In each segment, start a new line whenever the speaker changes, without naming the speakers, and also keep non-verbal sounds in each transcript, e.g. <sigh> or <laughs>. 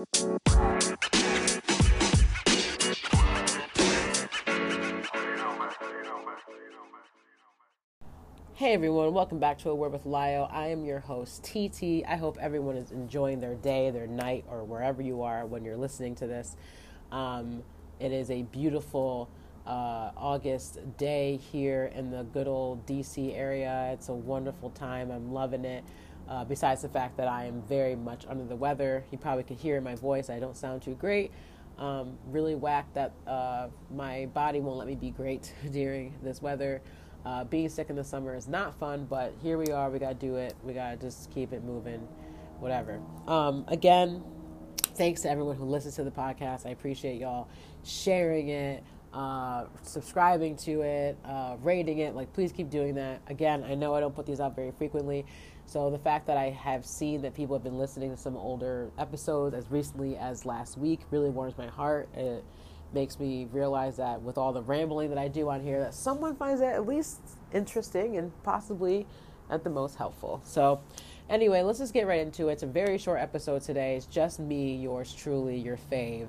Hey everyone, welcome back to A Word with Lio. I am your host, TT. I hope everyone is enjoying their day, their night, or wherever you are when you're listening to this. Um, it is a beautiful uh, August day here in the good old DC area. It's a wonderful time. I'm loving it. Uh, besides the fact that I am very much under the weather, you probably can hear in my voice, I don't sound too great. Um, really whacked that uh, my body won't let me be great <laughs> during this weather. Uh, being sick in the summer is not fun, but here we are. We got to do it. We got to just keep it moving, whatever. Um, again, thanks to everyone who listens to the podcast. I appreciate y'all sharing it, uh, subscribing to it, uh, rating it. Like, please keep doing that. Again, I know I don't put these out very frequently. So the fact that I have seen that people have been listening to some older episodes as recently as last week really warms my heart. It, makes me realize that with all the rambling that I do on here, that someone finds it at least interesting and possibly at the most helpful. So, anyway, let's just get right into it. It's a very short episode today. It's just me, yours truly, your fave.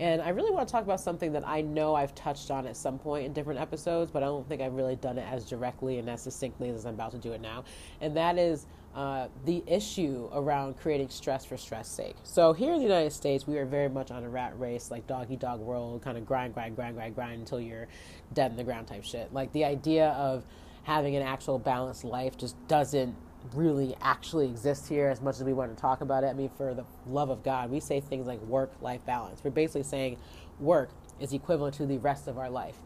And I really want to talk about something that I know I've touched on at some point in different episodes, but I don't think I've really done it as directly and as succinctly as I'm about to do it now. And that is uh, the issue around creating stress for stress sake. So here in the United States, we are very much on a rat race, like doggy dog world, kind of grind, grind, grind, grind, grind until you're dead in the ground type shit. Like the idea of having an actual balanced life just doesn't really actually exists here as much as we want to talk about it. I mean, for the love of God, we say things like work life balance. We're basically saying work is equivalent to the rest of our life.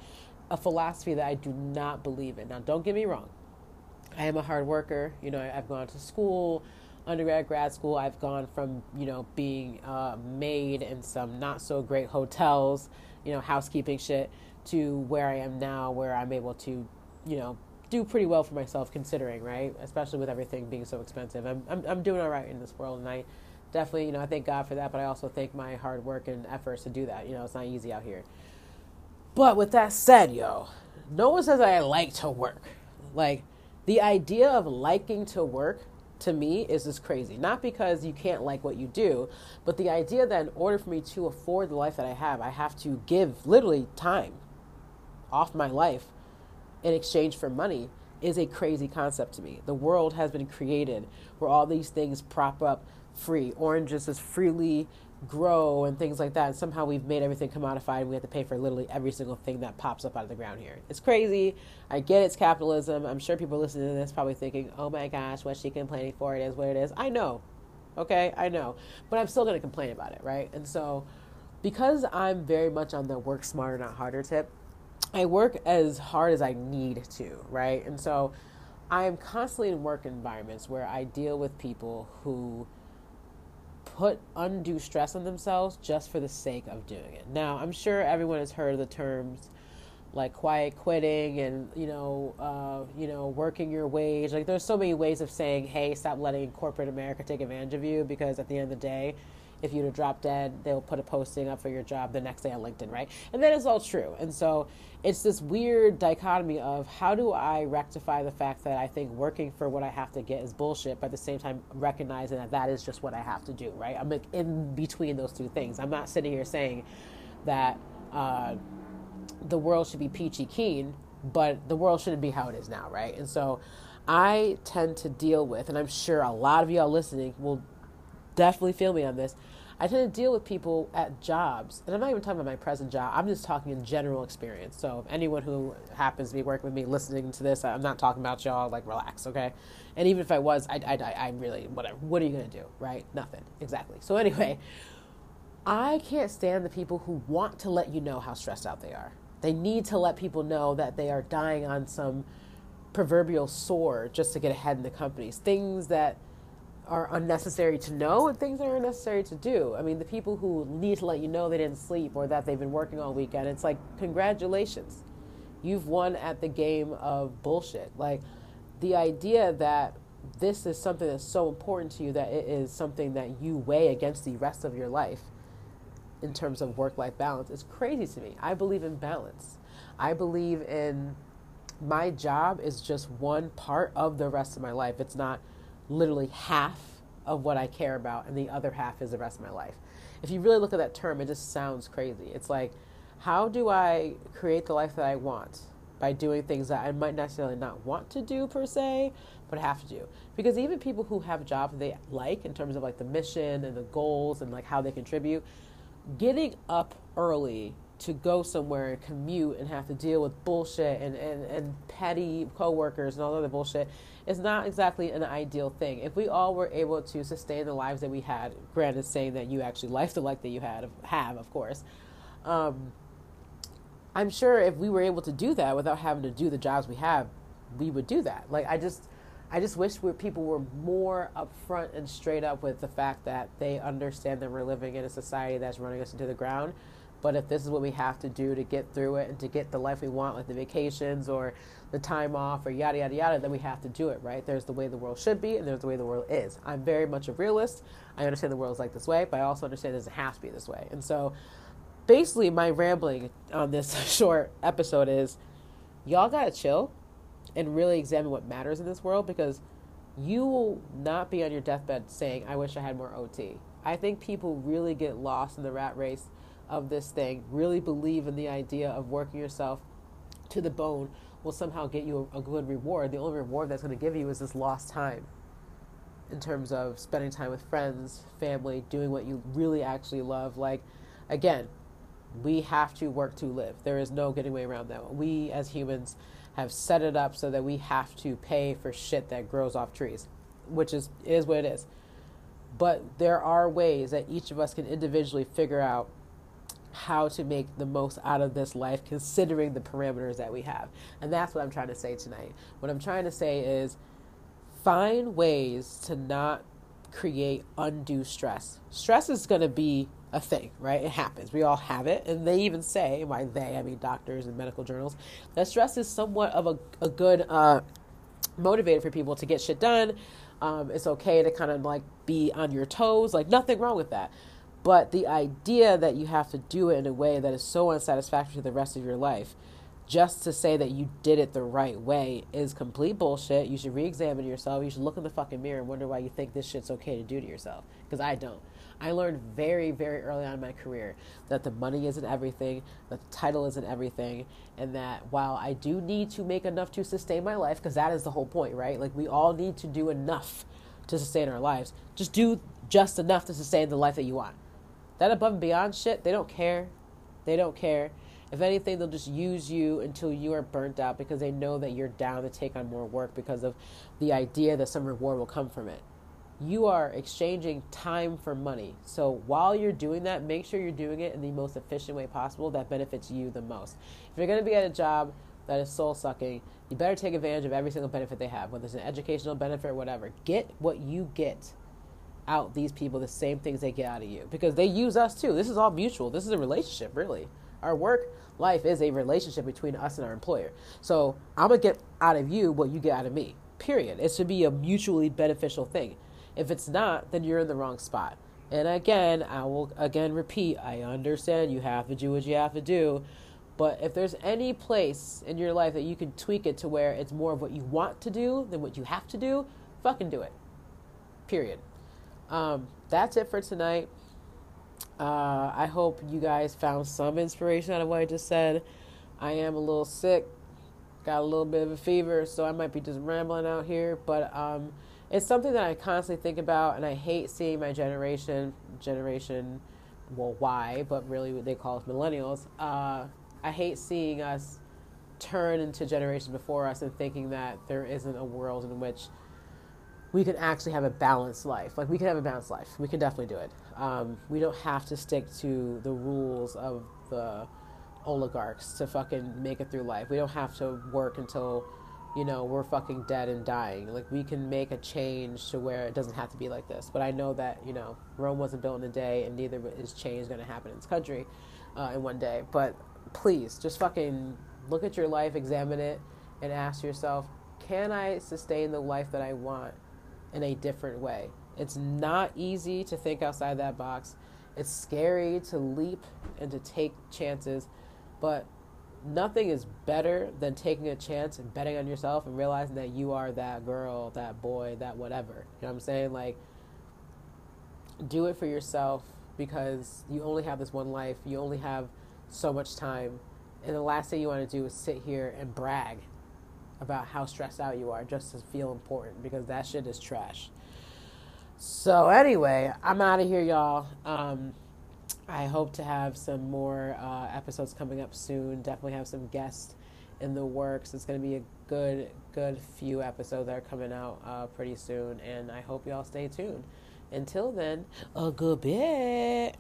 A philosophy that I do not believe in. Now, don't get me wrong. I am a hard worker. You know, I've gone to school, undergrad, grad school. I've gone from, you know, being uh, maid in some not so great hotels, you know, housekeeping shit, to where I am now, where I'm able to, you know, do pretty well for myself considering, right? Especially with everything being so expensive. I'm, I'm, I'm doing all right in this world, and I definitely, you know, I thank God for that, but I also thank my hard work and efforts to do that. You know, it's not easy out here. But with that said, yo, no one says I like to work. Like, the idea of liking to work to me is just crazy. Not because you can't like what you do, but the idea that in order for me to afford the life that I have, I have to give literally time off my life in exchange for money is a crazy concept to me. The world has been created where all these things prop up free. Oranges is freely grow and things like that. And somehow we've made everything commodified and we have to pay for literally every single thing that pops up out of the ground here. It's crazy. I get it's capitalism. I'm sure people listening to this probably thinking, oh my gosh, what's she complaining for? It is what it is. I know. Okay, I know. But I'm still going to complain about it, right? And so because I'm very much on the work smarter, not harder tip, I work as hard as I need to, right? And so I am constantly in work environments where I deal with people who put undue stress on themselves just for the sake of doing it. Now, I'm sure everyone has heard of the terms like quiet quitting and you know, uh, you know, working your wage. Like, there's so many ways of saying, "Hey, stop letting corporate America take advantage of you," because at the end of the day, if you were to drop dead, they'll put a posting up for your job the next day on LinkedIn, right? And that is all true. And so it's this weird dichotomy of how do I rectify the fact that I think working for what I have to get is bullshit, but at the same time recognizing that that is just what I have to do, right? I'm like in between those two things. I'm not sitting here saying that uh, the world should be peachy keen, but the world shouldn't be how it is now, right? And so I tend to deal with, and I'm sure a lot of y'all listening will definitely feel me on this. I tend to deal with people at jobs, and I'm not even talking about my present job. I'm just talking in general experience. So, anyone who happens to be working with me, listening to this, I'm not talking about y'all. Like, relax, okay? And even if I was, I, I, I really, whatever. What are you gonna do, right? Nothing, exactly. So, anyway, I can't stand the people who want to let you know how stressed out they are. They need to let people know that they are dying on some proverbial sword just to get ahead in the companies. Things that are unnecessary to know and things that are unnecessary to do. I mean, the people who need to let you know they didn't sleep or that they've been working all weekend, it's like, congratulations. You've won at the game of bullshit. Like, the idea that this is something that's so important to you that it is something that you weigh against the rest of your life in terms of work life balance is crazy to me. I believe in balance. I believe in my job is just one part of the rest of my life. It's not literally half of what I care about, and the other half is the rest of my life. If you really look at that term, it just sounds crazy. It's like, how do I create the life that I want by doing things that I might necessarily not want to do per se, but have to do? Because even people who have jobs they like in terms of like the mission and the goals and like how they contribute, getting up early to go somewhere and commute and have to deal with bullshit and, and, and petty coworkers and all other bullshit is not exactly an ideal thing. If we all were able to sustain the lives that we had, granted saying that you actually life the life that you had have, of course, um, I'm sure if we were able to do that without having to do the jobs we have, we would do that. Like I just I just wish we people were more upfront and straight up with the fact that they understand that we're living in a society that's running us into the ground. But if this is what we have to do to get through it and to get the life we want, like the vacations or the time off or yada, yada, yada, then we have to do it, right? There's the way the world should be and there's the way the world is. I'm very much a realist. I understand the world is like this way, but I also understand it doesn't have to be this way. And so basically, my rambling on this <laughs> short episode is y'all gotta chill and really examine what matters in this world because you will not be on your deathbed saying, I wish I had more OT. I think people really get lost in the rat race of this thing, really believe in the idea of working yourself to the bone will somehow get you a, a good reward. The only reward that's going to give you is this lost time in terms of spending time with friends, family, doing what you really actually love. Like, again, we have to work to live. There is no getting way around that. We as humans have set it up so that we have to pay for shit that grows off trees, which is is what it is. But there are ways that each of us can individually figure out how to make the most out of this life considering the parameters that we have. And that's what I'm trying to say tonight. What I'm trying to say is find ways to not create undue stress. Stress is going to be a thing, right? It happens. We all have it. And they even say, by they, I mean doctors and medical journals, that stress is somewhat of a, a good uh, motivator for people to get shit done. Um, it's okay to kind of like be on your toes. Like, nothing wrong with that. But the idea that you have to do it in a way that is so unsatisfactory to the rest of your life, just to say that you did it the right way, is complete bullshit. You should re examine yourself. You should look in the fucking mirror and wonder why you think this shit's okay to do to yourself. Because I don't. I learned very, very early on in my career that the money isn't everything, that the title isn't everything, and that while I do need to make enough to sustain my life, because that is the whole point, right? Like we all need to do enough to sustain our lives. Just do just enough to sustain the life that you want. That above and beyond shit, they don't care. They don't care. If anything, they'll just use you until you are burnt out because they know that you're down to take on more work because of the idea that some reward will come from it you are exchanging time for money. So while you're doing that, make sure you're doing it in the most efficient way possible that benefits you the most. If you're going to be at a job that is soul sucking, you better take advantage of every single benefit they have, whether it's an educational benefit or whatever. Get what you get out these people the same things they get out of you because they use us too. This is all mutual. This is a relationship, really. Our work life is a relationship between us and our employer. So I'm to get out of you what you get out of me. Period. It should be a mutually beneficial thing. If it's not, then you're in the wrong spot. And again, I will again repeat, I understand you have to do what you have to do. But if there's any place in your life that you can tweak it to where it's more of what you want to do than what you have to do, fucking do it. Period. Um, that's it for tonight. Uh, I hope you guys found some inspiration out of what I just said. I am a little sick, got a little bit of a fever, so I might be just rambling out here. But um, it's something that I constantly think about, and I hate seeing my generation, generation, well, why, but really what they call us millennials. Uh, I hate seeing us turn into generations before us and thinking that there isn't a world in which we can actually have a balanced life. Like we can have a balanced life. We can definitely do it. Um, we don't have to stick to the rules of the oligarchs to fucking make it through life. We don't have to work until you know, we're fucking dead and dying. Like, we can make a change to where it doesn't have to be like this. But I know that, you know, Rome wasn't built in a day, and neither is change going to happen in this country uh, in one day. But please, just fucking look at your life, examine it, and ask yourself, can I sustain the life that I want in a different way? It's not easy to think outside that box. It's scary to leap and to take chances, but nothing is better than taking a chance and betting on yourself and realizing that you are that girl, that boy, that whatever. You know what I'm saying? Like, do it for yourself because you only have this one life. You only have so much time. And the last thing you want to do is sit here and brag about how stressed out you are just to feel important because that shit is trash. So, anyway, I'm out of here, y'all. Um, I hope to have some more uh, episodes coming up soon. Definitely have some guests in the works. It's going to be a good, good few episodes that are coming out uh, pretty soon, and I hope y'all stay tuned. Until then, a good bit.